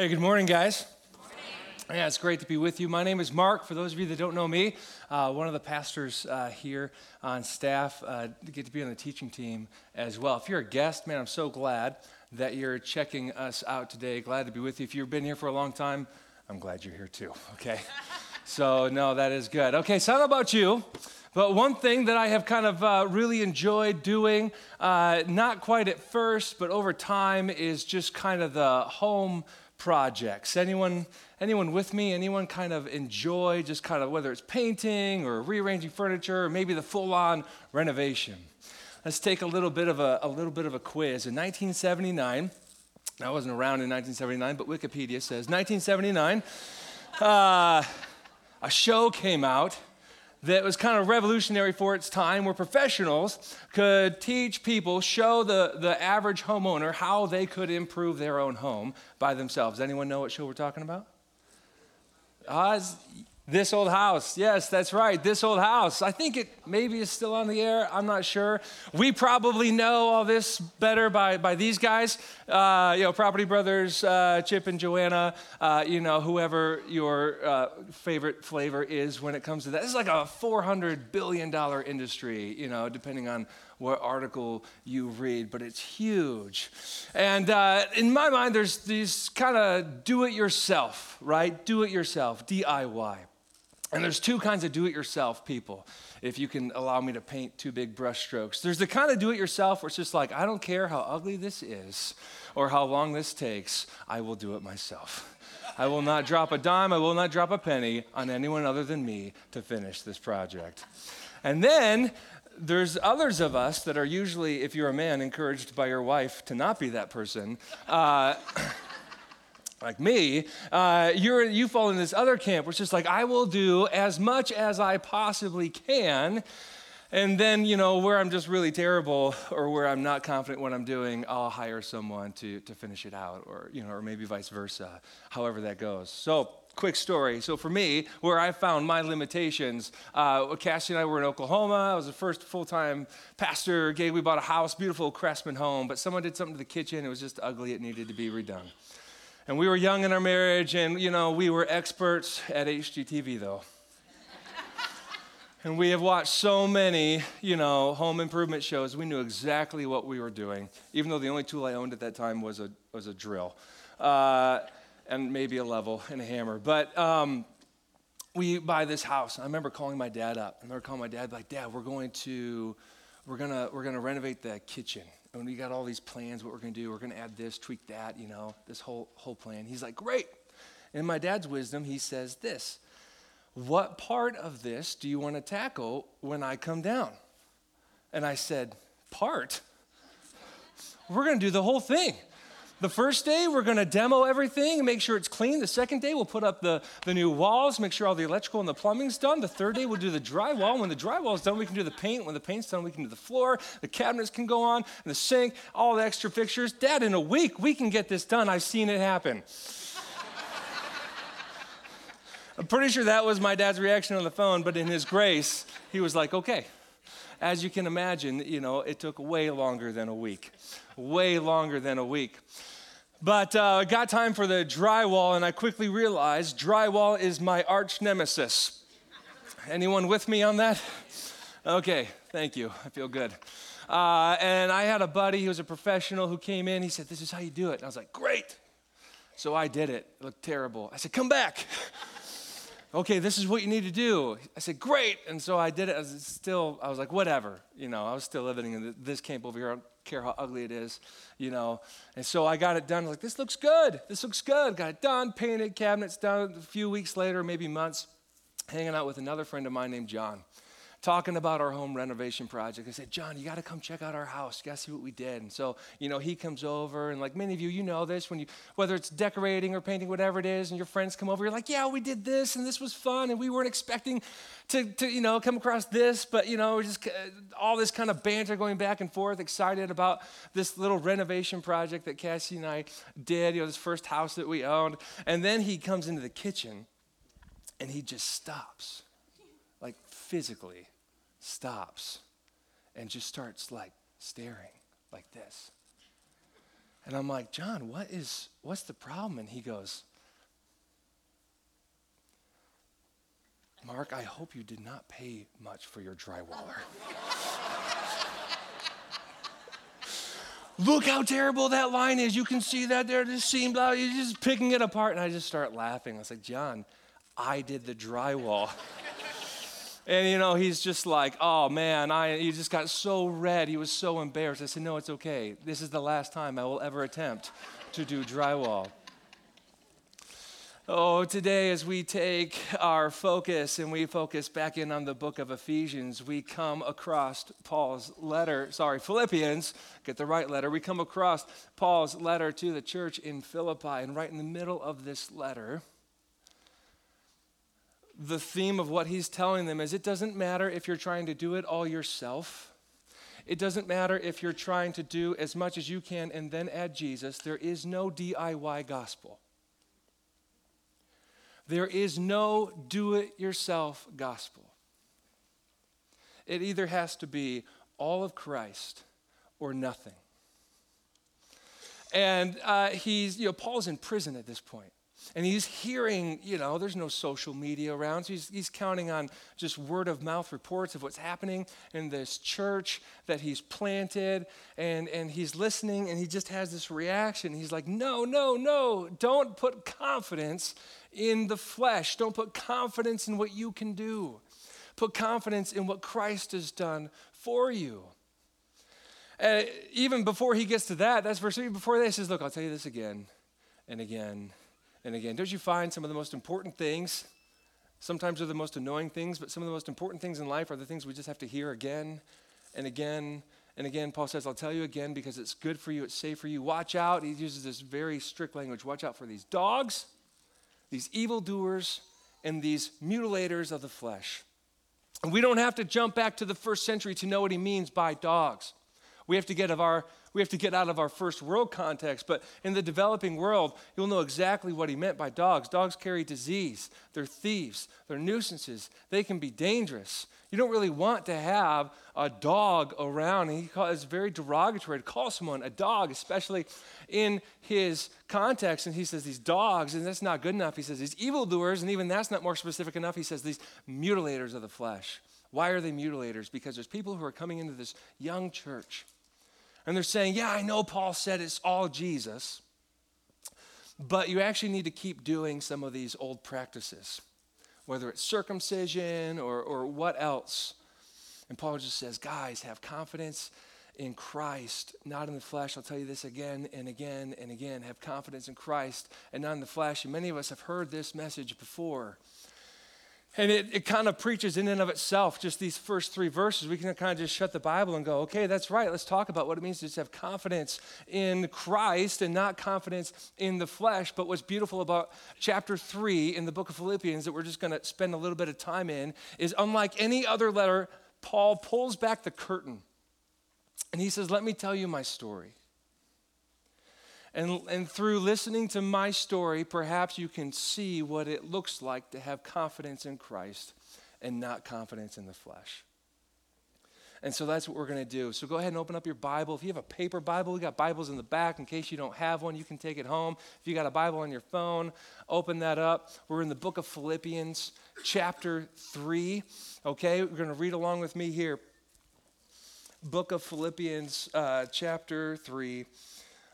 Hey, good morning, guys. Yeah, it's great to be with you. My name is Mark. For those of you that don't know me, uh, one of the pastors uh, here on staff, uh, get to be on the teaching team as well. If you're a guest, man, I'm so glad that you're checking us out today. Glad to be with you. If you've been here for a long time, I'm glad you're here too, okay? so, no, that is good. Okay, so about you, but one thing that I have kind of uh, really enjoyed doing, uh, not quite at first, but over time, is just kind of the home projects. Anyone, anyone with me? Anyone kind of enjoy just kind of whether it's painting or rearranging furniture or maybe the full-on renovation? Let's take a little bit of a, a little bit of a quiz. In 1979, I wasn't around in 1979, but Wikipedia says 1979, uh, a show came out that was kind of revolutionary for its time where professionals could teach people, show the, the average homeowner how they could improve their own home by themselves. Anyone know what show we're talking about? Uh, this old house. Yes, that's right. This old house. I think it maybe is still on the air. I'm not sure. We probably know all this better by, by these guys. Uh, you know, Property Brothers, uh, Chip and Joanna, uh, you know, whoever your uh, favorite flavor is when it comes to that. This is like a $400 billion industry, you know, depending on what article you read, but it's huge. And uh, in my mind, there's these kind of do it yourself, right? Do it yourself, DIY. And there's two kinds of do it yourself people, if you can allow me to paint two big brush strokes. There's the kind of do it yourself where it's just like, I don't care how ugly this is or how long this takes, I will do it myself. I will not drop a dime, I will not drop a penny on anyone other than me to finish this project. And then there's others of us that are usually, if you're a man, encouraged by your wife to not be that person. Uh, like me, uh, you're, you fall in this other camp, which is like, I will do as much as I possibly can. And then, you know, where I'm just really terrible or where I'm not confident what I'm doing, I'll hire someone to, to finish it out, or, you know, or maybe vice versa, however that goes. So, quick story. So, for me, where I found my limitations, uh, Cassie and I were in Oklahoma. I was the first full time pastor. Gay, we bought a house, beautiful Craftsman home, but someone did something to the kitchen. It was just ugly. It needed to be redone. And we were young in our marriage, and you know, we were experts at HGTV though. and we have watched so many, you know, home improvement shows. We knew exactly what we were doing, even though the only tool I owned at that time was a, was a drill uh, and maybe a level and a hammer. But um, we buy this house. I remember calling my dad up. I remember calling my dad, like, Dad, we're going to, we're gonna, we're gonna renovate the kitchen and we got all these plans, what we're going to do. We're going to add this, tweak that, you know, this whole, whole plan. He's like, great. In my dad's wisdom, he says this What part of this do you want to tackle when I come down? And I said, Part? We're going to do the whole thing. The first day, we're going to demo everything and make sure it's clean. The second day, we'll put up the, the new walls, make sure all the electrical and the plumbing's done. The third day, we'll do the drywall. When the drywall's done, we can do the paint. When the paint's done, we can do the floor. The cabinets can go on, and the sink, all the extra fixtures. Dad, in a week, we can get this done. I've seen it happen. I'm pretty sure that was my dad's reaction on the phone, but in his grace, he was like, okay. As you can imagine, you know, it took way longer than a week. Way longer than a week. But uh, I got time for the drywall, and I quickly realized drywall is my arch nemesis. Anyone with me on that? Okay, thank you. I feel good. Uh, and I had a buddy who was a professional who came in. He said, This is how you do it. And I was like, Great. So I did it. It looked terrible. I said, Come back. Okay, this is what you need to do. I said, Great. And so I did it. I was still, I was like, Whatever. You know, I was still living in this camp over here I don't care how ugly it is, you know. And so I got it done. like, this looks good. This looks good. Got it done, painted, cabinets done. A few weeks later, maybe months, hanging out with another friend of mine named John talking about our home renovation project. I said, John, you got to come check out our house. You got to see what we did. And so, you know, he comes over, and like many of you, you know this when you, whether it's decorating or painting, whatever it is, and your friends come over, you're like, yeah, we did this, and this was fun, and we weren't expecting to, to you know, come across this, but, you know, just all this kind of banter going back and forth, excited about this little renovation project that Cassie and I did, you know, this first house that we owned. And then he comes into the kitchen, and he just stops physically stops and just starts like staring like this. And I'm like, John, what is, what's the problem? And he goes, Mark, I hope you did not pay much for your drywaller. Look how terrible that line is. You can see that there, this seam, blah, you're just picking it apart. And I just start laughing. I was like, John, I did the drywall. and you know, he's just like, oh man, I, he just got so red. He was so embarrassed. I said, no, it's okay. This is the last time I will ever attempt to do drywall. Oh, today, as we take our focus and we focus back in on the book of Ephesians, we come across Paul's letter, sorry, Philippians, get the right letter. We come across Paul's letter to the church in Philippi, and right in the middle of this letter, the theme of what he's telling them is it doesn't matter if you're trying to do it all yourself. It doesn't matter if you're trying to do as much as you can and then add Jesus. There is no DIY gospel. There is no do it yourself gospel. It either has to be all of Christ or nothing. And uh, he's, you know, Paul's in prison at this point. And he's hearing, you know, there's no social media around. So he's, he's counting on just word of mouth reports of what's happening in this church that he's planted. And, and he's listening and he just has this reaction. He's like, no, no, no, don't put confidence in the flesh. Don't put confidence in what you can do. Put confidence in what Christ has done for you. Uh, even before he gets to that, that's verse 3. Before that, he says, Look, I'll tell you this again and again and again. Don't you find some of the most important things? Sometimes are the most annoying things, but some of the most important things in life are the things we just have to hear again and again and again. Paul says, I'll tell you again because it's good for you, it's safe for you. Watch out. He uses this very strict language. Watch out for these dogs these evildoers and these mutilators of the flesh. And we don't have to jump back to the first century to know what he means by dogs. We have to get of our we have to get out of our first world context, but in the developing world, you'll know exactly what he meant by dogs. Dogs carry disease, they're thieves, they're nuisances, they can be dangerous. You don't really want to have a dog around. He call, it's very derogatory to call someone a dog, especially in his context. And he says these dogs, and that's not good enough. He says these evildoers, and even that's not more specific enough. He says these mutilators of the flesh. Why are they mutilators? Because there's people who are coming into this young church and they're saying, Yeah, I know Paul said it's all Jesus, but you actually need to keep doing some of these old practices whether it's circumcision or, or what else. And Paul just says, guys, have confidence in Christ, not in the flesh. I'll tell you this again and again and again. Have confidence in Christ and not in the flesh. And many of us have heard this message before. And it, it kind of preaches in and of itself, just these first three verses. We can kind of just shut the Bible and go, okay, that's right. Let's talk about what it means to just have confidence in Christ and not confidence in the flesh. But what's beautiful about chapter three in the book of Philippians that we're just going to spend a little bit of time in is unlike any other letter, Paul pulls back the curtain and he says, Let me tell you my story. And, and through listening to my story, perhaps you can see what it looks like to have confidence in Christ and not confidence in the flesh. And so that's what we're going to do. So go ahead and open up your Bible. If you have a paper Bible, we got Bibles in the back. In case you don't have one, you can take it home. If you got a Bible on your phone, open that up. We're in the book of Philippians, chapter 3. Okay, we're going to read along with me here. Book of Philippians, uh, chapter 3.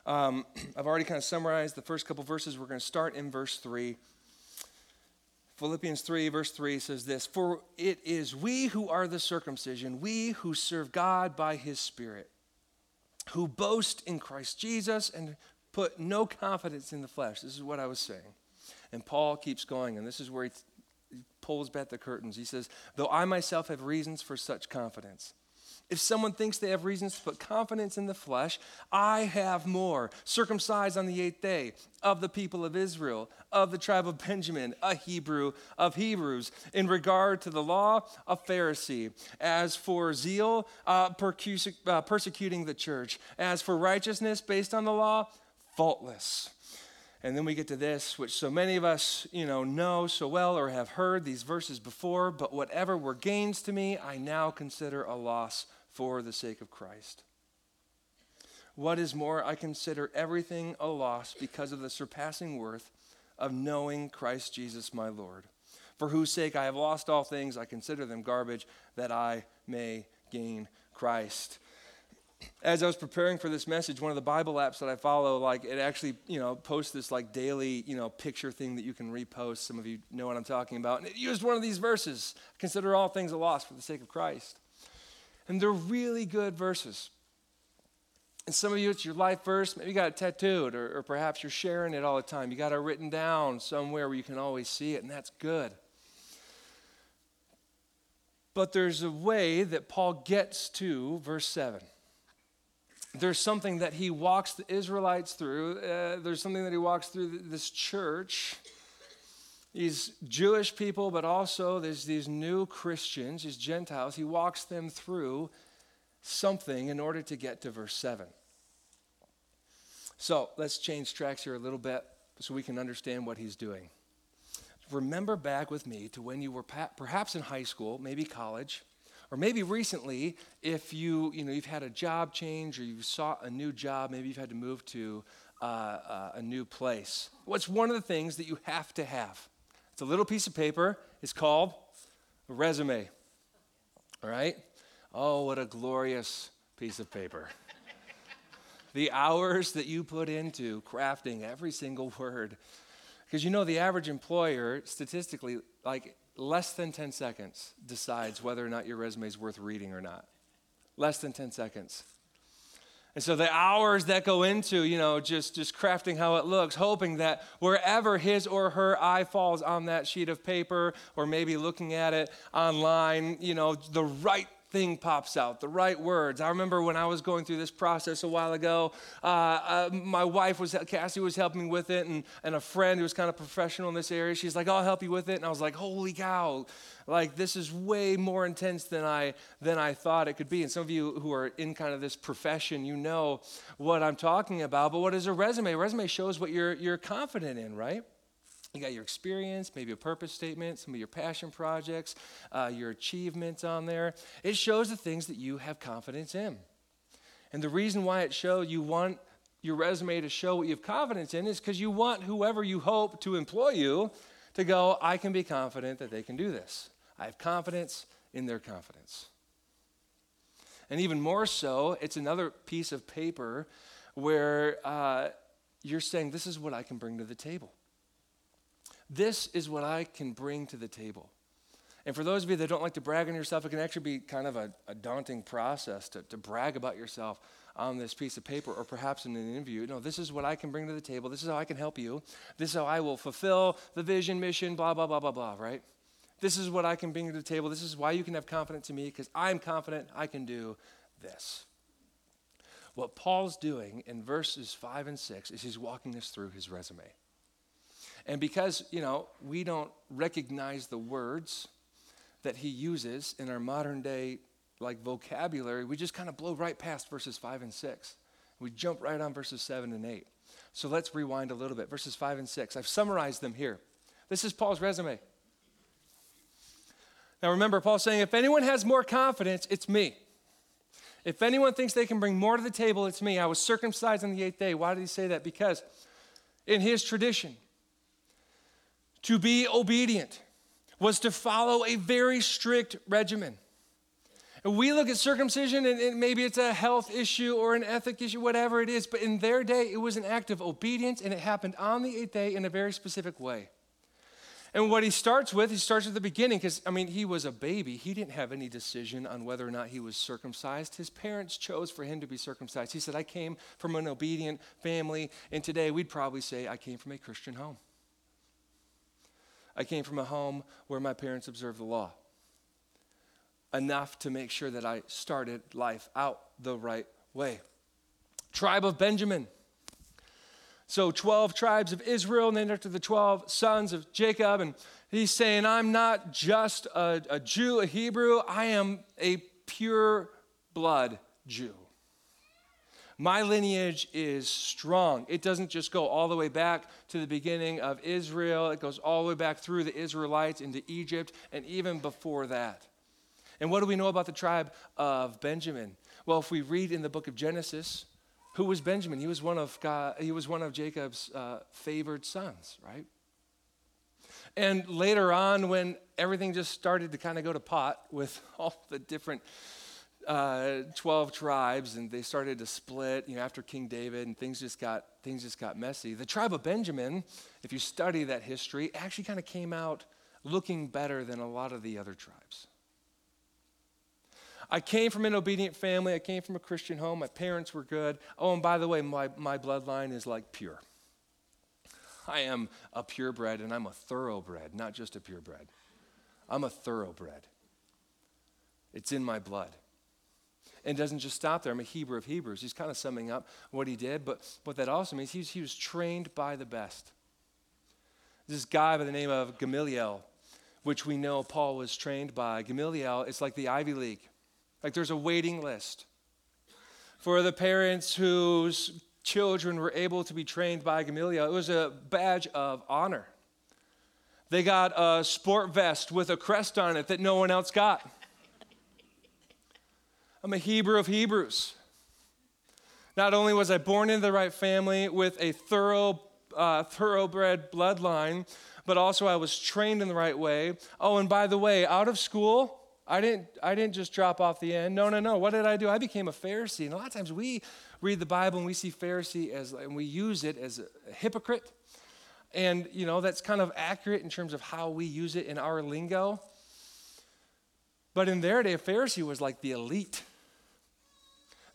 Um, I've already kind of summarized the first couple verses. We're going to start in verse 3. Philippians 3, verse 3 says this For it is we who are the circumcision, we who serve God by his Spirit, who boast in Christ Jesus and put no confidence in the flesh. This is what I was saying. And Paul keeps going, and this is where he, he pulls back the curtains. He says, Though I myself have reasons for such confidence. If someone thinks they have reasons to put confidence in the flesh, I have more. Circumcised on the eighth day, of the people of Israel, of the tribe of Benjamin, a Hebrew of Hebrews. In regard to the law, a Pharisee. As for zeal, uh, uh, persecuting the church. As for righteousness based on the law, faultless. And then we get to this, which so many of us, you know, know so well or have heard these verses before, but whatever were gains to me, I now consider a loss for the sake of Christ. What is more, I consider everything a loss because of the surpassing worth of knowing Christ Jesus my Lord, for whose sake I have lost all things. I consider them garbage that I may gain Christ. As I was preparing for this message, one of the Bible apps that I follow, like it actually, you know, posts this like daily, you know, picture thing that you can repost. Some of you know what I'm talking about. And it used one of these verses consider all things a loss for the sake of Christ. And they're really good verses. And some of you, it's your life verse. Maybe you got it tattooed, or, or perhaps you're sharing it all the time. You got it written down somewhere where you can always see it, and that's good. But there's a way that Paul gets to verse 7. There's something that he walks the Israelites through. Uh, there's something that he walks through this church. These Jewish people, but also there's these new Christians, these Gentiles. He walks them through something in order to get to verse 7. So let's change tracks here a little bit so we can understand what he's doing. Remember back with me to when you were perhaps in high school, maybe college, or maybe recently if you, you know, you've had a job change or you sought a new job, maybe you've had to move to uh, uh, a new place. What's one of the things that you have to have? It's a little piece of paper. It's called a resume. All right? Oh, what a glorious piece of paper. the hours that you put into crafting every single word. Because you know, the average employer, statistically, like less than 10 seconds decides whether or not your resume is worth reading or not. Less than 10 seconds. And so the hours that go into, you know, just, just crafting how it looks, hoping that wherever his or her eye falls on that sheet of paper, or maybe looking at it online, you know, the right thing pops out, the right words. I remember when I was going through this process a while ago, uh, uh, my wife was, Cassie was helping me with it, and, and a friend who was kind of professional in this area, she's like, I'll help you with it. And I was like, holy cow, like this is way more intense than I, than I thought it could be. And some of you who are in kind of this profession, you know what I'm talking about. But what is a resume? A resume shows what you're, you're confident in, right? You got your experience, maybe a purpose statement, some of your passion projects, uh, your achievements on there. It shows the things that you have confidence in. And the reason why it shows you want your resume to show what you have confidence in is because you want whoever you hope to employ you to go, I can be confident that they can do this. I have confidence in their confidence. And even more so, it's another piece of paper where uh, you're saying, This is what I can bring to the table. This is what I can bring to the table. And for those of you that don't like to brag on yourself, it can actually be kind of a, a daunting process to, to brag about yourself on this piece of paper or perhaps in an interview. No, this is what I can bring to the table. This is how I can help you. This is how I will fulfill the vision, mission, blah, blah, blah, blah, blah, right? This is what I can bring to the table. This is why you can have confidence in me because I'm confident I can do this. What Paul's doing in verses 5 and 6 is he's walking us through his resume. And because, you know, we don't recognize the words that he uses in our modern day like vocabulary, we just kind of blow right past verses 5 and 6. We jump right on verses 7 and 8. So let's rewind a little bit. Verses 5 and 6. I've summarized them here. This is Paul's resume. Now remember, Paul's saying, if anyone has more confidence, it's me. If anyone thinks they can bring more to the table, it's me. I was circumcised on the eighth day. Why did he say that? Because in his tradition, to be obedient was to follow a very strict regimen. And we look at circumcision and, and, maybe it's a health issue or an ethic issue, whatever it is, but in their day, it was an act of obedience and it happened on the eighth day in a very specific way. And what he starts with, he starts at the beginning because, I mean, he was a baby. He didn't have any decision on whether or not he was circumcised. His parents chose for him to be circumcised. He said, I came from an obedient family, and today we'd probably say, I came from a Christian home. I came from a home where my parents observed the law enough to make sure that I started life out the right way. Tribe of Benjamin. So, 12 tribes of Israel, named after the 12 sons of Jacob. And he's saying, I'm not just a, a Jew, a Hebrew, I am a pure blood Jew. My lineage is strong. It doesn't just go all the way back to the beginning of Israel, it goes all the way back through the Israelites into Egypt and even before that. And what do we know about the tribe of Benjamin? Well, if we read in the book of Genesis, Who was Benjamin? He was one of, God, he was one of Jacob's uh, favored sons, right? And later on, when everything just started to kind of go to pot with all the different uh, 12 tribes and they started to split you know after king david and things just got things just got messy the tribe of benjamin if you study that history actually kind of came out looking better than a lot of the other tribes I came from an obedient family. I came from a Christian home. My parents were good. Oh, and by the way, my, my bloodline is like pure. I am a purebred and I'm a thoroughbred, not just a purebred. I'm a thoroughbred. It's in my blood. And doesn't just stop there. I'm a Hebrew of Hebrews. He's kind of summing up what he did, but what that also means, he was, he was trained by the best. This guy by the name of Gamaliel, which we know Paul was trained by. Gamaliel it's like the Ivy League. Like there's a waiting list for the parents whose children were able to be trained by Gamaliel. It was a badge of honor. They got a sport vest with a crest on it that no one else got. I'm a Hebrew of Hebrews. Not only was I born into the right family with a thorough, uh, thoroughbred bloodline, but also I was trained in the right way. Oh, and by the way, out of school, I didn't, I didn't just drop off the end. No, no, no. What did I do? I became a Pharisee. And a lot of times we read the Bible and we see Pharisee as, and we use it as a hypocrite. And, you know, that's kind of accurate in terms of how we use it in our lingo. But in their day, a Pharisee was like the elite,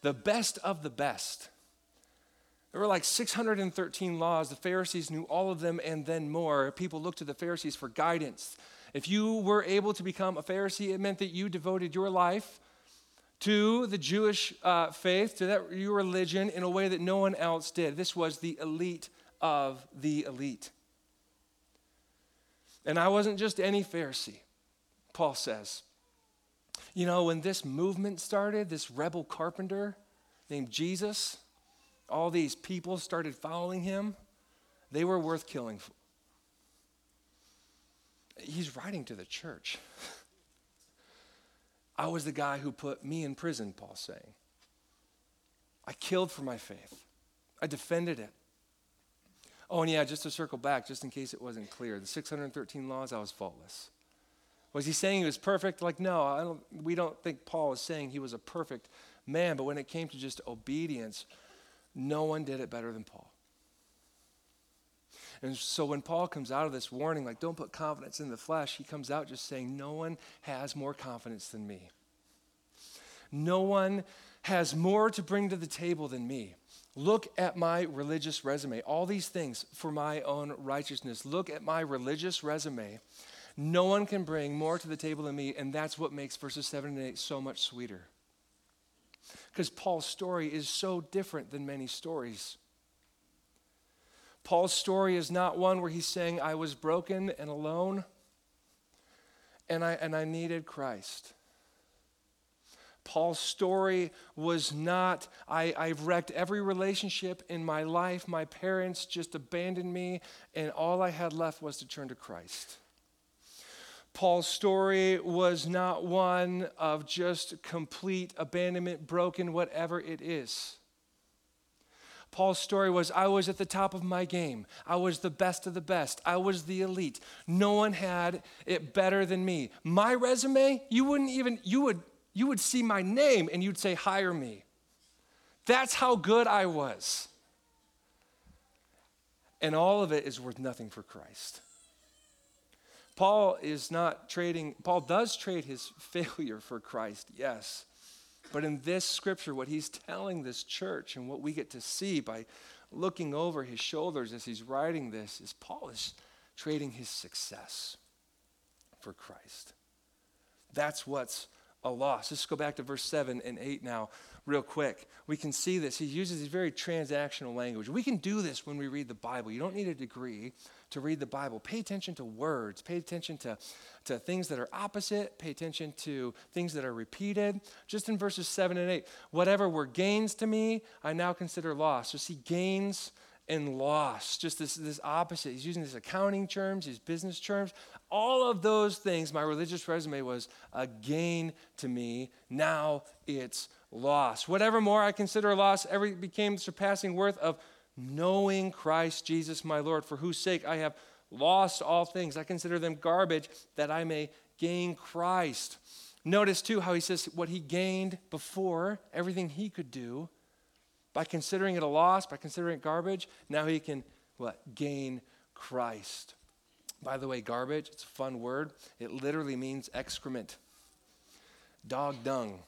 the best of the best. There were like 613 laws. The Pharisees knew all of them and then more. People looked to the Pharisees for guidance if you were able to become a Pharisee, it meant that you devoted your life to the Jewish uh, faith, to that your religion, in a way that no one else did. This was the elite of the elite. And I wasn't just any Pharisee, Paul says. You know, when this movement started, this rebel carpenter named Jesus, all these people started following him. They were worth killing for. he's writing to the church. I was the guy who put me in prison, Paul's saying. I killed for my faith, I defended it. Oh, and yeah, just to circle back, just in case it wasn't clear, the 613 laws, I was faultless. Was he saying he was perfect? Like, no, don't, we don't think Paul was saying he was a perfect man, but when it came to just obedience, no one did it better than Paul. And so when Paul comes out of this warning, like, don't put confidence in the flesh, he comes out just saying, no one has more confidence than me. No one has more to bring to the table than me. Look at my religious resume. All these things for my own righteousness. Look at my religious resume. No one can bring more to the table than me, and that's what makes verses 7 and 8 so much sweeter. Because Paul's story is so different than many stories. Paul's story is not one where he's saying, I was broken and alone and I, and I needed Christ. Paul's story was not, I, I've wrecked every relationship in my life. My parents just abandoned me, and all I had left was to turn to Christ. Paul's story was not one of just complete abandonment, broken, whatever it is. Paul's story was I was at the top of my game. I was the best of the best. I was the elite. No one had it better than me. My resume, you wouldn't even, you would, you would see my name and you'd say, hire me. That's how good I was. And all of it is worth nothing for Christ. Paul is not trading, Paul does trade his failure for Christ, yes. But in this scripture, what he's telling this church and what we get to see by looking over his shoulders as he's writing this is Paul is trading his success for Christ. That's what's a loss. Let's go back to verse 7 and 8 now, real quick. We can see this. He uses this very transactional language. We can do this when we read the Bible. You don't need a degree to read the Bible. Pay attention to words, pay attention to, to things that are opposite, pay attention to things that are repeated. Just in verses 7 and 8, whatever were gains to me, I now consider loss. So see, gains and loss. Just this, this opposite. He's using these accounting terms, these business terms. All of those things, my religious resume was a gain to me. Now it's loss. Whatever more I consider loss, every became surpassing worth of knowing Christ Jesus my Lord, for whose sake I have lost all things. I consider them garbage that I may gain Christ. Notice too how he says what he gained before, everything he could do, by considering it a loss, by considering it garbage, now he can what? Gain Christ. By the way, garbage, it's a fun word. It literally means excrement. Dog dung.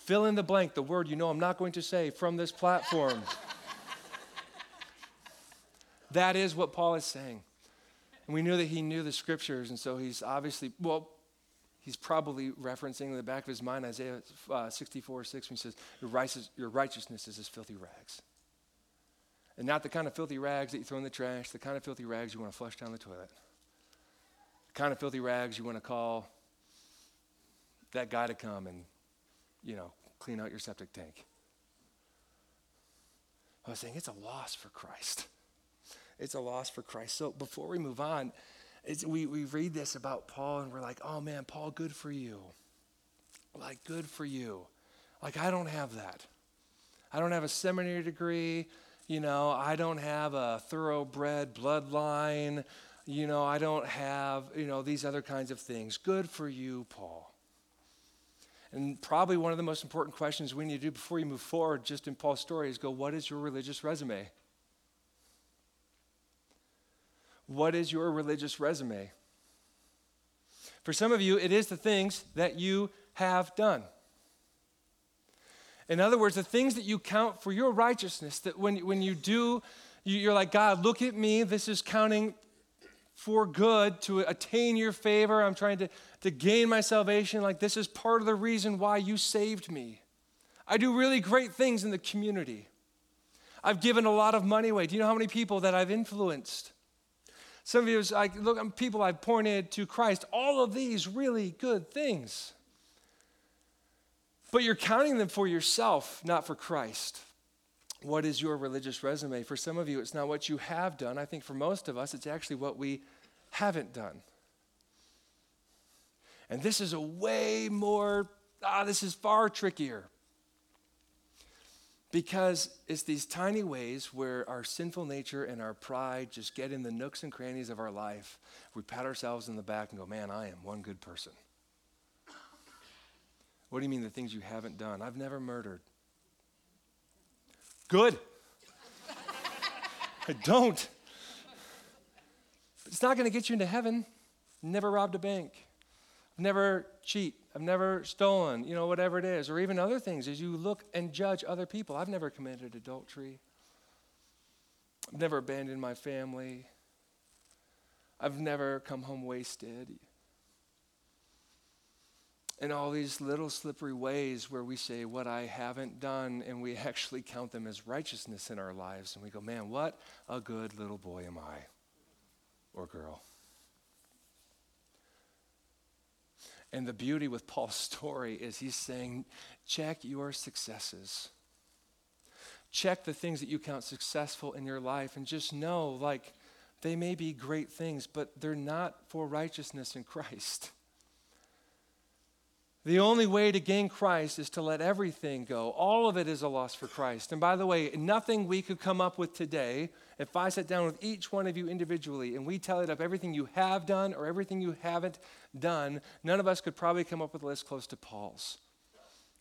Fill in the blank, the word you know I'm not going to say from this platform. that is what Paul is saying. And we knew that he knew the scriptures, and so he's obviously, well, he's probably referencing in the back of his mind Isaiah uh, 64 6 when he says, your, your righteousness is as filthy rags. And not the kind of filthy rags that you throw in the trash, the kind of filthy rags you want to flush down the toilet. The kind of filthy rags you want to call that guy to come and, you know, clean out your septic tank. I was saying it's a loss for Christ. It's a loss for Christ. So before we move on, we, we read this about Paul and we're like, oh man, Paul, good for you. Like, good for you. Like, I don't have that. I don't have a seminary degree. You know, I don't have a thoroughbred bloodline. You know, I don't have, you know, these other kinds of things. Good for you, Paul. And probably one of the most important questions we need to do before you move forward, just in Paul's story, is go, what is your religious resume? What is your religious resume? For some of you, it is the things that you have done. In other words, the things that you count for your righteousness, that when, when you do, you're like, God, look at me. This is counting for good to attain your favor. I'm trying to, to gain my salvation. Like, this is part of the reason why you saved me. I do really great things in the community. I've given a lot of money away. Do you know how many people that I've influenced? Some of you, like, look, at people I've pointed to Christ, all of these really good things. But you're counting them for yourself, not for Christ. What is your religious resume? For some of you, it's not what you have done. I think for most of us, it's actually what we haven't done. And this is a way more, ah, this is far trickier because it's these tiny ways where our sinful nature and our pride just get in the nooks and crannies of our life. We pat ourselves in the back and go, man, I am one good person. What do you mean the things you haven't done? I've never murdered. Good. I don't. But it's not going to get you into heaven. Never robbed a bank. Never cheat. I've never stolen, you know, whatever it is, or even other things as you look and judge other people. I've never committed adultery. I've never abandoned my family. I've never come home wasted. And all these little slippery ways where we say what I haven't done, and we actually count them as righteousness in our lives. And we go, man, what a good little boy am I or girl. And the beauty with Paul's story is he's saying, check your successes. Check the things that you count successful in your life and just know, like, they may be great things, but they're not for righteousness in Christ. The only way to gain Christ is to let everything go. All of it is a loss for Christ. And by the way, nothing we could come up with today, if I sat down with each one of you individually and we tallied up everything you have done or everything you haven't done, none of us could probably come up with a list close to Paul's.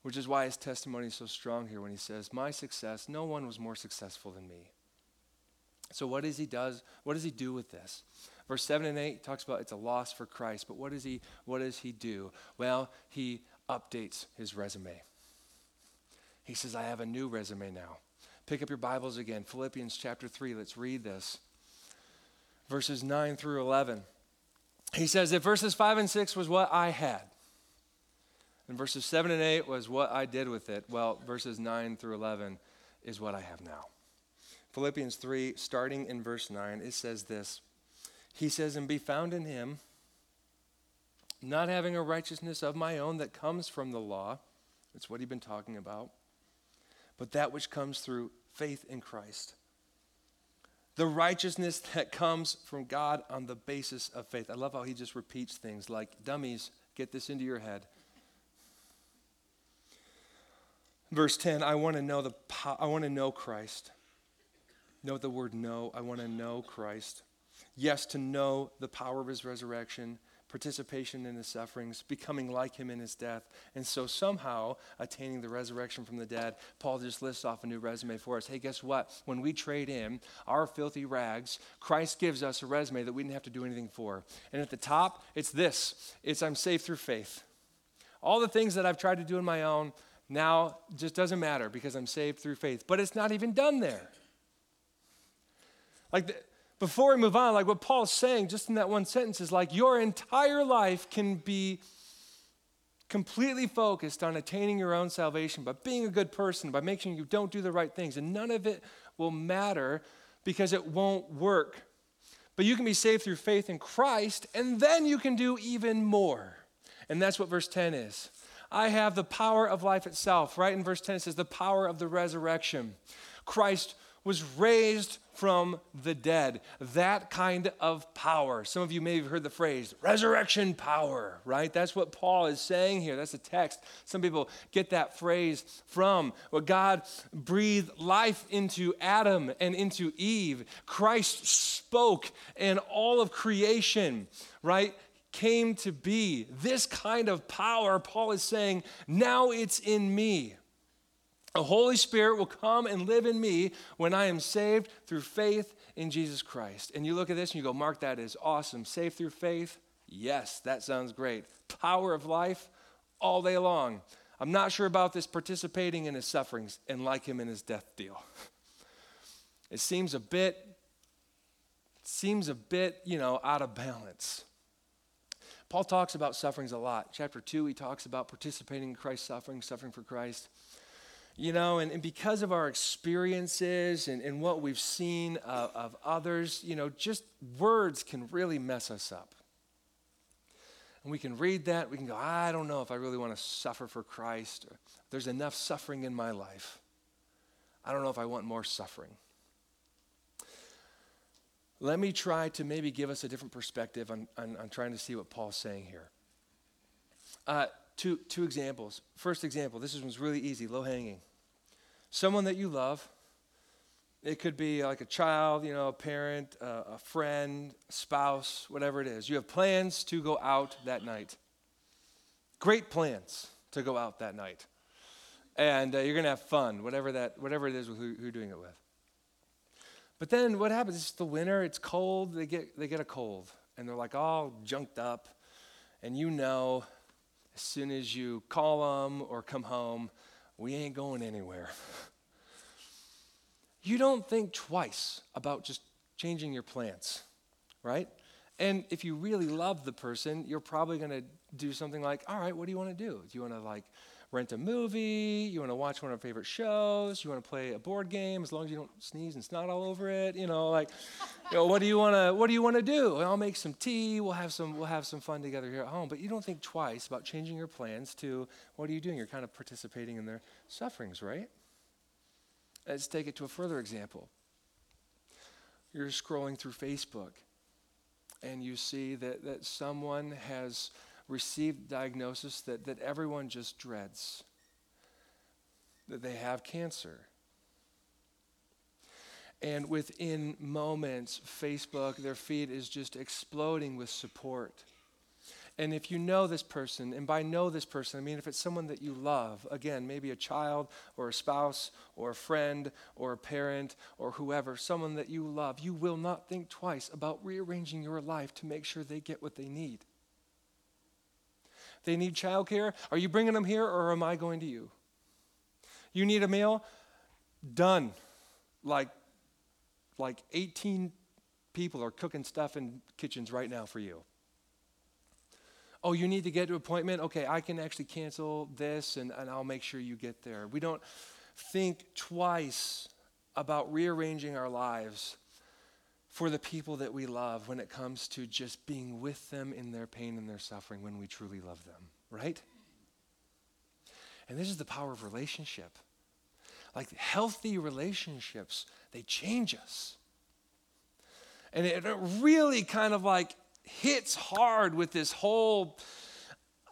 Which is why his testimony is so strong here when he says, My success, no one was more successful than me. So what does he does? What does he do with this? Verse 7 and 8 talks about it's a loss for Christ, but what does he what does he do? Well, he updates his resume. He says, I have a new resume now. Pick up your Bibles again. Philippians chapter 3. Let's read this. Verses 9 through 11. He says, that verses 5 and 6 was what I had, and verses 7 and 8 was what I did with it, well, verses 9 through 11 is what I have now. Philippians 3, starting in verse 9, it says this he says, and be found in him, not having a righteousness of my own that comes from the law. That's what he'd been talking about. But that which comes through faith in Christ, the righteousness that comes from God on the basis of faith. I love how he just repeats things like, dummies, get this into your head. Verse 10, I want to know the I want to know Christ. Note the word know. I want to know Christ. Yes, to know the power of his resurrection, participation in his sufferings, becoming like him in his death, and so somehow attaining the resurrection from the dead. Paul just lists off a new resume for us. Hey, guess what? When we trade in our filthy rags, Christ gives us a resume that we didn't have to do anything for. And at the top, it's this it's I'm saved through faith. All the things that I've tried to do on my own now just doesn't matter because I'm saved through faith. But it's not even done there. Like, the, before we move on, like what Paul's saying just in that one sentence is like your entire life can be completely focused on attaining your own salvation, by being a good person, by making sure you don't do the right things. And none of it will matter because it won't work. But you can be saved through faith in Christ, and then you can do even more. And that's what verse 10 is. I have the power of life itself. Right in verse 10, it says, the power of the resurrection. Christ was raised from the dead. That kind of power. Some of you may have heard the phrase resurrection power, right? That's what Paul is saying here. That's a text. Some people get that phrase from what God breathed life into Adam and into Eve. Christ spoke, and all of creation, right? Came to be. This kind of power, Paul is saying, now it's in me. The Holy Spirit will come and live in me when I am saved through faith in Jesus Christ. And you look at this and you go, Mark, that is awesome. Saved through faith? Yes, that sounds great. Power of life all day long. I'm not sure about this participating in his sufferings and like him in his death deal. It seems a bit, seems a bit, you know, out of balance. Paul talks about sufferings a lot. Chapter 2, he talks about participating in Christ's suffering, suffering for Christ. You know, and, and because of our experiences and, and what we've seen of, of others, you know, just words can really mess us up. And we can read that, we can go, I don't know if I really want to suffer for Christ. Or, There's enough suffering in my life. I don't know if I want more suffering. Let me try to maybe give us a different perspective on, on, on trying to see what Paul's saying here. Uh, two, two examples. First example, this one's really easy, low hanging someone that you love. It could be like a child, you know, a parent, uh, a friend, spouse, whatever it is. You have plans to go out that night. Great plans to go out that night. And uh, you're going to have fun, whatever, that, whatever it is who, who you're doing it with. But then what happens? It's the winter, it's cold, they get, they get a cold, and they're like all junked up. And you know, as soon as you call them or come home, we ain't going anywhere. you don't think twice about just changing your plans, right? And if you really love the person, you're probably going to do something like, all right, what do you want to do? Do you want to like rent a movie? You want to watch one of our favorite shows? You want to play a board game as long as you don't sneeze and snot all over it? You know, like, you know, what do you want to what do you want to do? I'll make some tea. We'll have some we'll have some fun together here at home. But you don't think twice about changing your plans to what are you doing? You're kind of participating in their sufferings, right? Let's take it to a further example. You're scrolling through Facebook and you see that, that someone has received diagnosis that, that everyone just dreads that they have cancer. And within moments, Facebook, their feed is just exploding with support. And if you know this person, and by know this person, I mean if it's someone that you love, again, maybe a child or a spouse or a friend or a parent or whoever, someone that you love, you will not think twice about rearranging your life to make sure they get what they need. They need childcare. Are you bringing them here or am I going to you? You need a meal? Done. Like, like 18 people are cooking stuff in kitchens right now for you. Oh, you need to get to an appointment? Okay, I can actually cancel this and, and I'll make sure you get there. We don't think twice about rearranging our lives for the people that we love when it comes to just being with them in their pain and their suffering when we truly love them, right? And this is the power of relationship. Like healthy relationships, they change us. And it really kind of like hits hard with this whole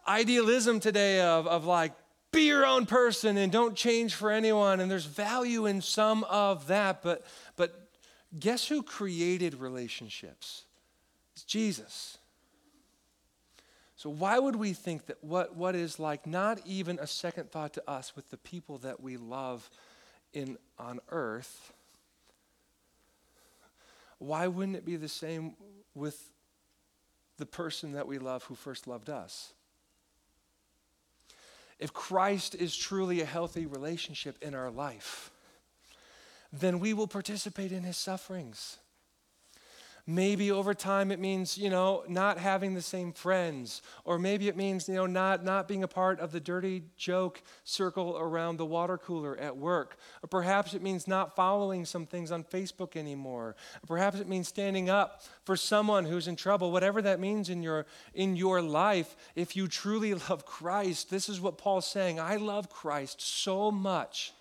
idealism today of, of like, be your own person and don't change for anyone. And there's value in some of that. But, guess who created relationships? It's Jesus. So, why would we think that what, what is like not even a second thought to us with the people that we love in, on earth, why wouldn't it be the same with the person that we love who first loved us? If Christ is truly a healthy relationship in our life, then we will participate in his sufferings. Maybe over time it means, you know, not having the same friends. Or maybe it means, you know, not, not being a part of the dirty joke circle around the water cooler at work. Or perhaps it means not following some things on Facebook anymore. Or perhaps it means standing up for someone who's in trouble. Whatever that means in your, in your life, if you truly love Christ, this is what Paul's saying. I love Christ so much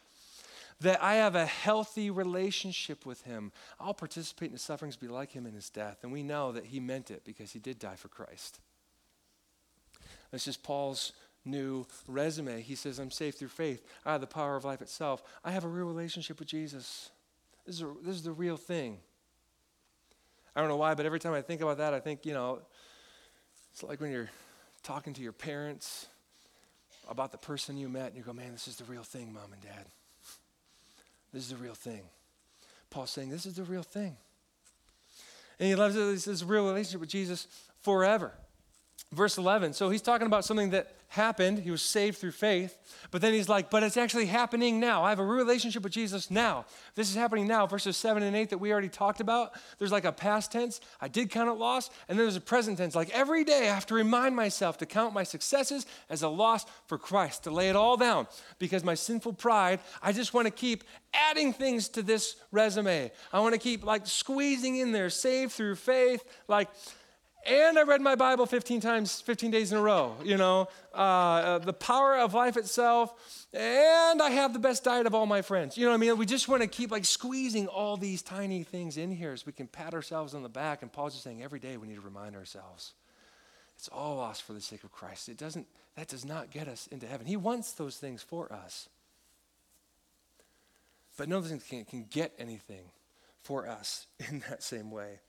that I have a healthy relationship with him. I'll participate in his sufferings, be like him in his death. And we know that he meant it because he did die for Christ. This is Paul's new resume. He says, I'm saved through faith. I have the power of life itself. I have a real relationship with Jesus. This is, a, this is the real thing. I don't know why, but every time I think about that, I think, you know, it's like when you're talking to your parents about the person you met, and you go, man, this is the real thing, mom and dad. This is the real thing. Paul's saying this is the real thing. And he loves. This is a real relationship with Jesus forever. Verse 11. So he's talking about something that happened. He was saved through faith. But then he's like, but it's actually happening now. I have a relationship with Jesus now. This is happening now. Verses 7 and 8 that we already talked about. There's like a past tense. I did count it loss. And then there's a present tense. Like every day I have to remind myself to count my successes as a loss for Christ, to lay it all down. Because my sinful pride, I just want to keep adding things to this resume. I want to keep like squeezing in there, saved through faith. Like, and I read my Bible 15 times, 15 days in a row, you know, uh, uh, the power of life itself, and I have the best diet of all my friends. You know what I mean? We just want to keep like squeezing all these tiny things in here so we can pat ourselves on the back. And Paul's just saying every day we need to remind ourselves it's all lost for the sake of Christ. It doesn't, that does not get us into heaven. He wants those things for us. But no thing can, can get anything for us in that same way.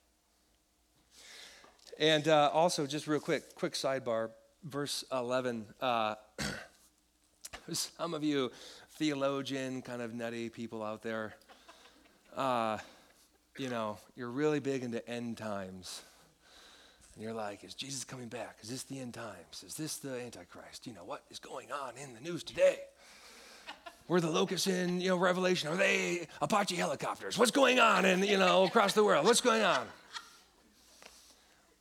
And uh, also, just real quick, quick sidebar, verse 11. Uh, some of you theologian, kind of nutty people out there, uh, you know, you're really big into end times. And you're like, is Jesus coming back? Is this the end times? Is this the Antichrist? You know, what is going on in the news today? Were the locusts in, you know, Revelation? Are they Apache helicopters? What's going on in, you know, across the world? What's going on?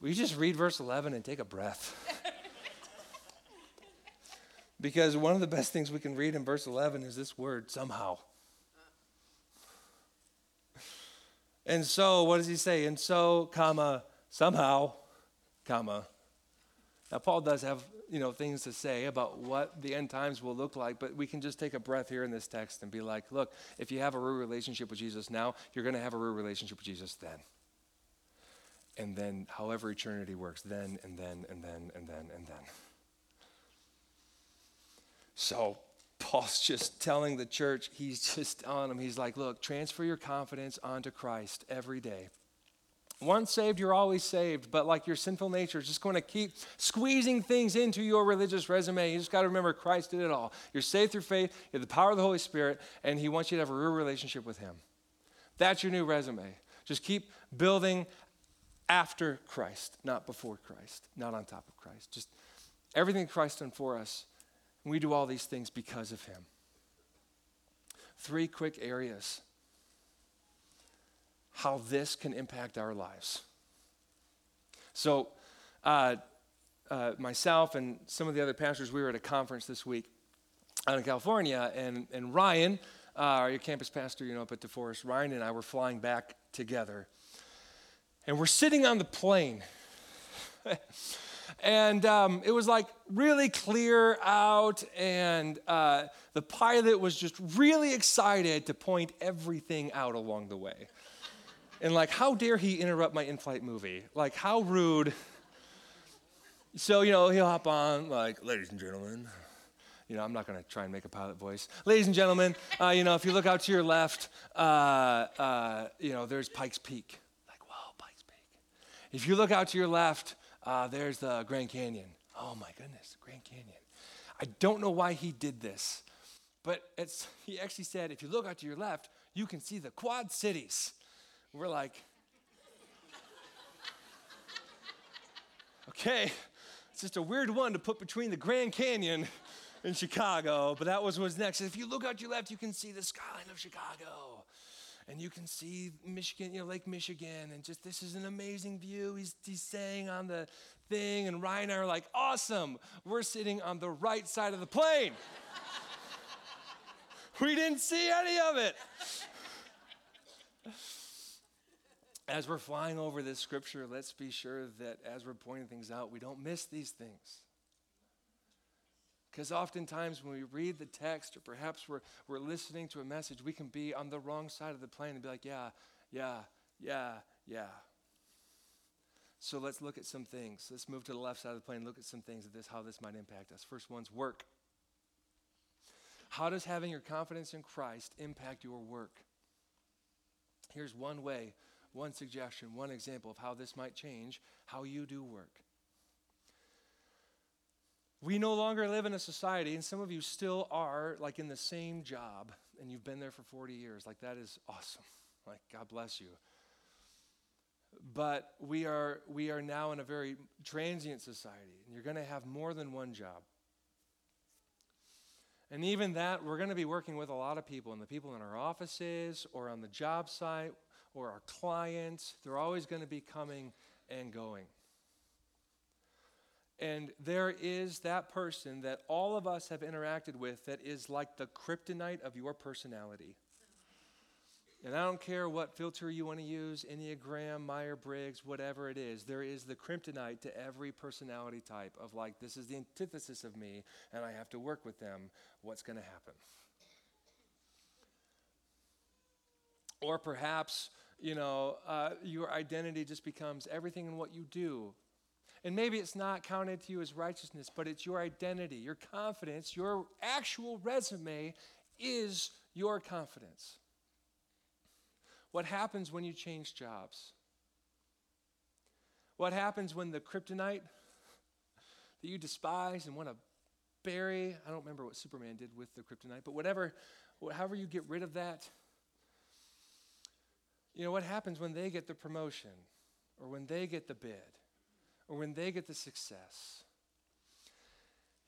You just read verse 11 and take a breath? because one of the best things we can read in verse 11 is this word, somehow. And so, what does he say? And so, comma, somehow, comma. Now, Paul does have, you know, things to say about what the end times will look like, but we can just take a breath here in this text and be like, look, if you have a real relationship with Jesus now, you're going to have a real relationship with Jesus then and then however eternity works, then and then and then and then and then. So Paul's just telling the church, he's just on them. He's like, look, transfer your confidence onto Christ every day. Once saved, you're always saved, but like your sinful nature is just going to keep squeezing things into your religious resume. You just got to remember Christ did it all. You're saved through faith, you have the power of the Holy Spirit, and He wants you to have a real relationship with Him. That's your new resume. Just keep building after Christ, not before Christ, not on top of Christ. Just everything Christ done for us. We do all these things because of him. Three quick areas how this can impact our lives. So, uh, uh, myself and some of the other pastors, we were at a conference this week out in California, and, and Ryan, uh, our campus pastor, you know, up at DeForest, Ryan and I were flying back together and we're sitting on the plane. and um, it was like really clear out, and uh, the pilot was just really excited to point everything out along the way. And like, how dare he interrupt my in flight movie? Like, how rude. So, you know, he'll hop on, like, ladies and gentlemen. You know, I'm not to try and make a pilot voice. Ladies and gentlemen, uh, you know, if you look out to your left, uh, uh, you know, there's Pikes Peak. Like, whoa, Pikes Peak. If you look out to your left, uh, there's the Grand Canyon. Oh my goodness, Grand Canyon. I don't know why he did this, but he actually said, if you look out to your left, you can see the Quad Cities. We're like, okay, it's just a weird one to put between the Grand Canyon and Chicago, but that was what's next. If you look out to your left, you can see the skyline of Chicago. And you can see Michigan, you know, Lake Michigan, and just this is an amazing view. He's, he's saying on the thing, and Ryan and I are like, awesome. We're sitting on the right side of the plane. we didn't see any of it as we're flying over this scripture, let's be sure that as we're pointing things out, we don't miss these things. Because oftentimes when we read the text, or perhaps we're, we're listening to a message, we can be on the wrong side of the plane and be like, yeah, yeah, yeah, yeah. So let's look at some things. Let's move to the left side of the plane look at some things of this, how this might impact us. First one's work. How does having your confidence in Christ impact your work? Here's one way one suggestion, one example of how this might change how you do work. We no longer live in a society, and some of you still are like in the same job, and you've been there for 40 years. Like, that is awesome. Like, God bless you. But we are, we are now in a very transient society, and you're going to have more than one job. And even that, we're going to be working with a lot of people, and the people in our offices or on the job site or our clients. They're always going to be coming and going. And there is that person that all of us have interacted with that is like the kryptonite of your personality. And I don't care what filter you want to use Enneagram, Myers Briggs, whatever it is, there is the kryptonite to every personality type of like, this is the antithesis of me, and I have to work with them. What's going to happen? Or perhaps you know, uh, your identity just becomes everything in what you do. And maybe it's not counted to you as righteousness, but it's your identity, your confidence, your actual resume is your confidence. What happens when you change jobs? What happens when the kryptonite that you despise and want to bury, I don't remember what Superman did with the kryptonite, but whatever, however you get rid of that, you know, what happens when they get the promotion or when they get the bid or when they get the success?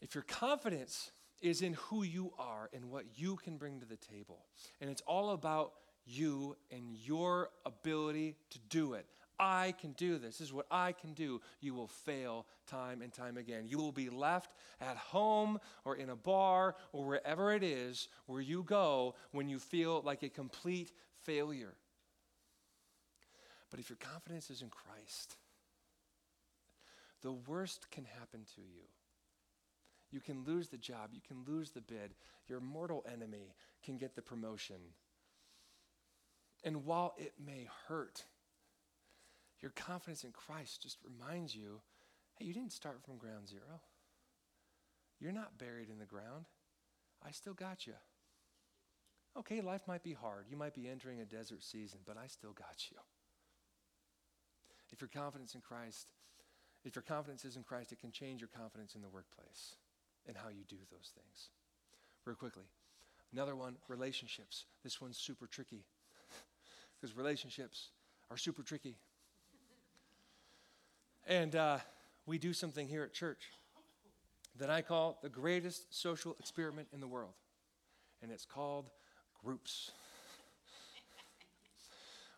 If your confidence is in who you are and what you can bring to the table, and it's all about you and your ability to do it. I can do this. This is what I can do. You will fail time and time again. You will be left at home or in a bar or wherever it is where you go when you feel like a complete failure. But if your confidence is in Christ, the worst can happen to you. You can lose the job, you can lose the bid, your mortal enemy can get the promotion. And while it may hurt, your confidence in Christ just reminds you hey, you didn't start from ground zero. You're not buried in the ground. I still got you. Okay, life might be hard. You might be entering a desert season, but I still got you. If your confidence in Christ, if your confidence is in Christ, it can change your confidence in the workplace and how you do those things. Real quickly. Another one, relationships. This one's super tricky because relationships are super tricky. and uh, we do something here at church that I call the greatest social experiment in the world, and it's called groups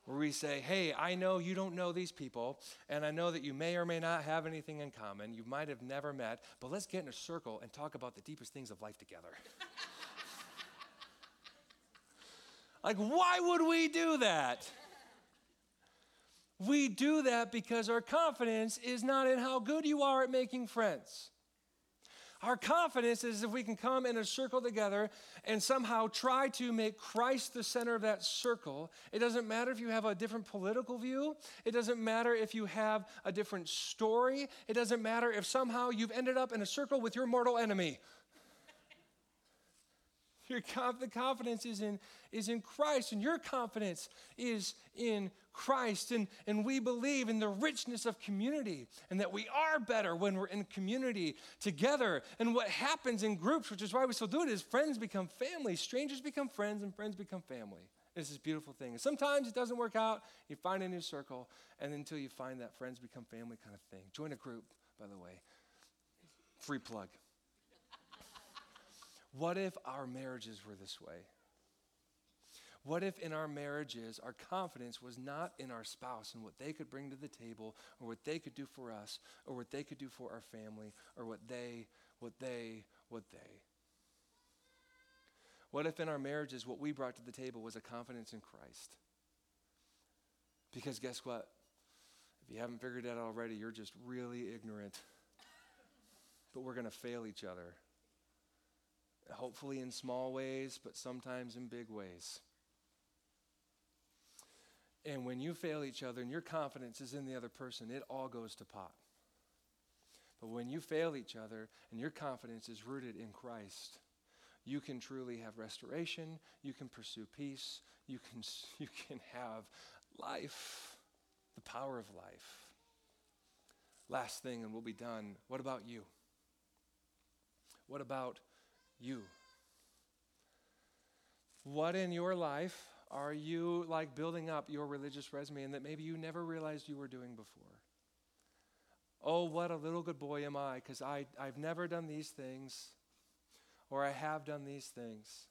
where we say, Hey, I know you don't know these people, and I know that you may or may not have anything in common. You might have never met, but let's get in a circle and talk about the deepest things of life together. like, why would we do that? We do that because our confidence is not in how good you are at making friends. Our confidence is if we can come in a circle together and somehow try to make Christ the center of that circle. It doesn't matter if you have a different political view, it doesn't matter if you have a different story, it doesn't matter if somehow you've ended up in a circle with your mortal enemy. Your the confidence is in, is in Christ, and your confidence is in Christ. And, and we believe in the richness of community and that we are better when we're in community together. And what happens in groups, which is why we still do it, is friends become family, strangers become friends, and friends become family. It's this beautiful thing. And sometimes it doesn't work out. You find a new circle, and until you find that friends become family kind of thing. Join a group, by the way. Free plug. What if our marriages were this way? What if in our marriages our confidence was not in our spouse and what they could bring to the table or what they could do for us or what they could do for our family or what they, what they, what they? What if in our marriages what we brought to the table was a confidence in Christ? Because guess what? If you haven't figured that out already, you're just really ignorant. But we're going to fail each other hopefully in small ways, but sometimes in big ways. And when you fail each other and your confidence is in the other person, it all goes to pot. But when you fail each other and your confidence is rooted in Christ, you can truly have restoration, you can pursue peace, you can, you can have life, the power of life. Last thing, and we'll be done. What about you? What about you? What in your life are you like building up your religious resume and that maybe you never realized you were doing before? Oh, what a little good boy am I because I've never done these things or I have done these things.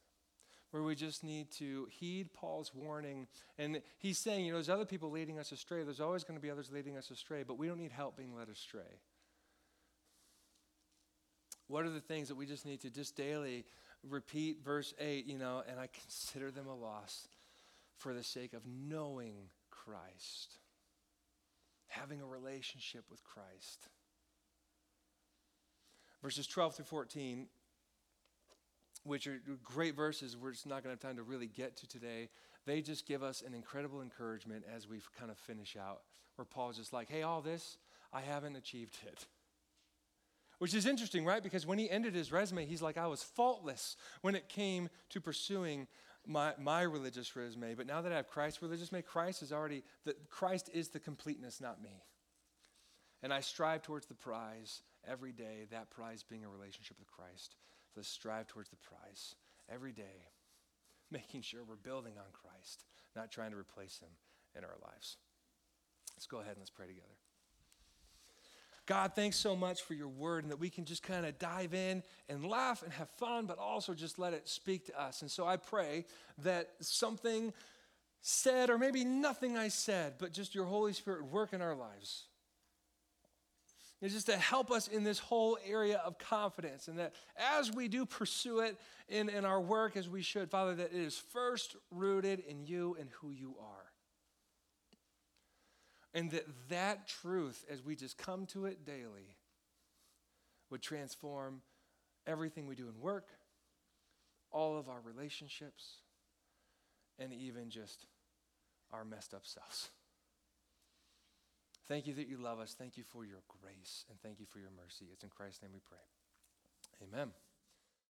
Where we just need to heed Paul's warning. And he's saying, you know, there's other people leading us astray. There's always going to be others leading us astray, but we don't need help being led astray. What are the things that we just need to just daily repeat verse 8, you know, and I consider them a loss for the sake of knowing Christ, having a relationship with Christ. Verses 12 through 14, which are great verses, we're just not going to have time to really get to today. They just give us an incredible encouragement as we kind of finish out, where Paul's just like, hey, all this, I haven't achieved it. Which is interesting, right? Because when he ended his resume, he's like, I was faultless when it came to pursuing my, my religious resume. But now that I have Christ's religious resume, Christ is already, the, Christ is the completeness, not me. And I strive towards the prize every day, that prize being a relationship with Christ. So strive towards the prize every day, making sure we're building on Christ, not trying to replace him in our lives. Let's go ahead and let's pray together. God, thanks so much for your word and that we can just kind of dive in and laugh and have fun, but also just let it speak to us. And so I pray that something said, or maybe nothing I said, but just your Holy Spirit work in our lives. It's just to help us in this whole area of confidence, and that as we do pursue it in, in our work as we should, Father, that it is first rooted in you and who you are. And that that truth, as we just come to it daily, would transform everything we do in work, all of our relationships, and even just our messed up selves. Thank you that you love us. Thank you for your grace, and thank you for your mercy. It's in Christ's name we pray. Amen.